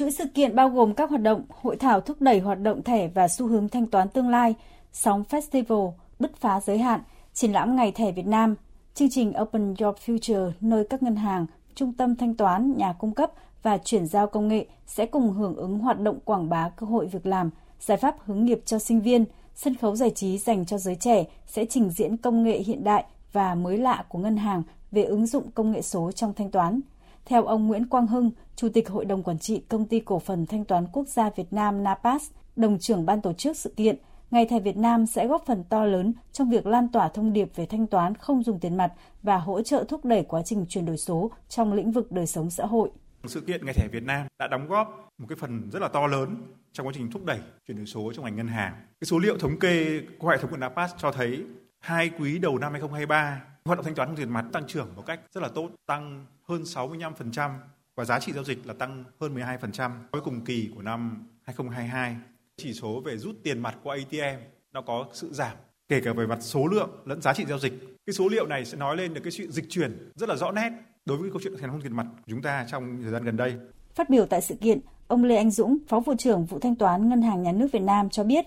Chuỗi sự kiện bao gồm các hoạt động, hội thảo thúc đẩy hoạt động thẻ và xu hướng thanh toán tương lai, sóng festival, bứt phá giới hạn, triển lãm ngày thẻ Việt Nam, chương trình Open Your Future nơi các ngân hàng, trung tâm thanh toán, nhà cung cấp và chuyển giao công nghệ sẽ cùng hưởng ứng hoạt động quảng bá cơ hội việc làm, giải pháp hướng nghiệp cho sinh viên, sân khấu giải trí dành cho giới trẻ sẽ trình diễn công nghệ hiện đại và mới lạ của ngân hàng về ứng dụng công nghệ số trong thanh toán. Theo ông Nguyễn Quang Hưng, Chủ tịch Hội đồng Quản trị Công ty Cổ phần Thanh toán Quốc gia Việt Nam NAPAS, đồng trưởng ban tổ chức sự kiện, Ngày thẻ Việt Nam sẽ góp phần to lớn trong việc lan tỏa thông điệp về thanh toán không dùng tiền mặt và hỗ trợ thúc đẩy quá trình chuyển đổi số trong lĩnh vực đời sống xã hội. Sự kiện Ngày thẻ Việt Nam đã đóng góp một cái phần rất là to lớn trong quá trình thúc đẩy chuyển đổi số trong ngành ngân hàng. Cái số liệu thống kê của hệ thống của NAPAS cho thấy hai quý đầu năm 2023 hoạt động thanh toán không tiền mặt tăng trưởng một cách rất là tốt, tăng hơn 65% và giá trị giao dịch là tăng hơn 12% với cùng kỳ của năm 2022. Chỉ số về rút tiền mặt qua ATM nó có sự giảm kể cả về mặt số lượng lẫn giá trị giao dịch. Cái số liệu này sẽ nói lên được cái sự dịch chuyển rất là rõ nét đối với cái câu chuyện thanh không tiền mặt của chúng ta trong thời gian gần đây. Phát biểu tại sự kiện, ông Lê Anh Dũng, Phó vụ trưởng vụ thanh toán Ngân hàng Nhà nước Việt Nam cho biết,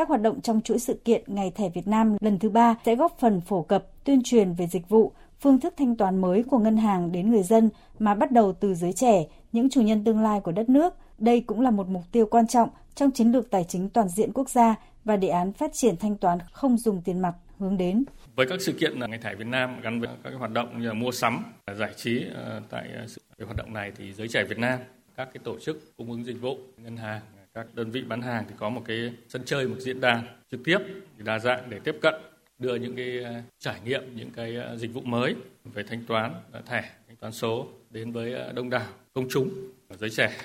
các hoạt động trong chuỗi sự kiện Ngày thẻ Việt Nam lần thứ ba sẽ góp phần phổ cập, tuyên truyền về dịch vụ, phương thức thanh toán mới của ngân hàng đến người dân mà bắt đầu từ giới trẻ, những chủ nhân tương lai của đất nước. Đây cũng là một mục tiêu quan trọng trong chiến lược tài chính toàn diện quốc gia và đề án phát triển thanh toán không dùng tiền mặt hướng đến. Với các sự kiện ngày thẻ Việt Nam gắn với các hoạt động như là mua sắm, giải trí ờ, tại ờ, hoạt động này thì giới trẻ Việt Nam, các cái tổ chức cung ứng dịch vụ, ngân hàng, các đơn vị bán hàng thì có một cái sân chơi, một diễn đàn trực tiếp đa dạng để tiếp cận đưa những cái ờ, trải nghiệm, những cái ờ, dịch vụ mới về thanh toán ờ, thẻ, thanh toán số đến với đông đảo công chúng, giới trẻ.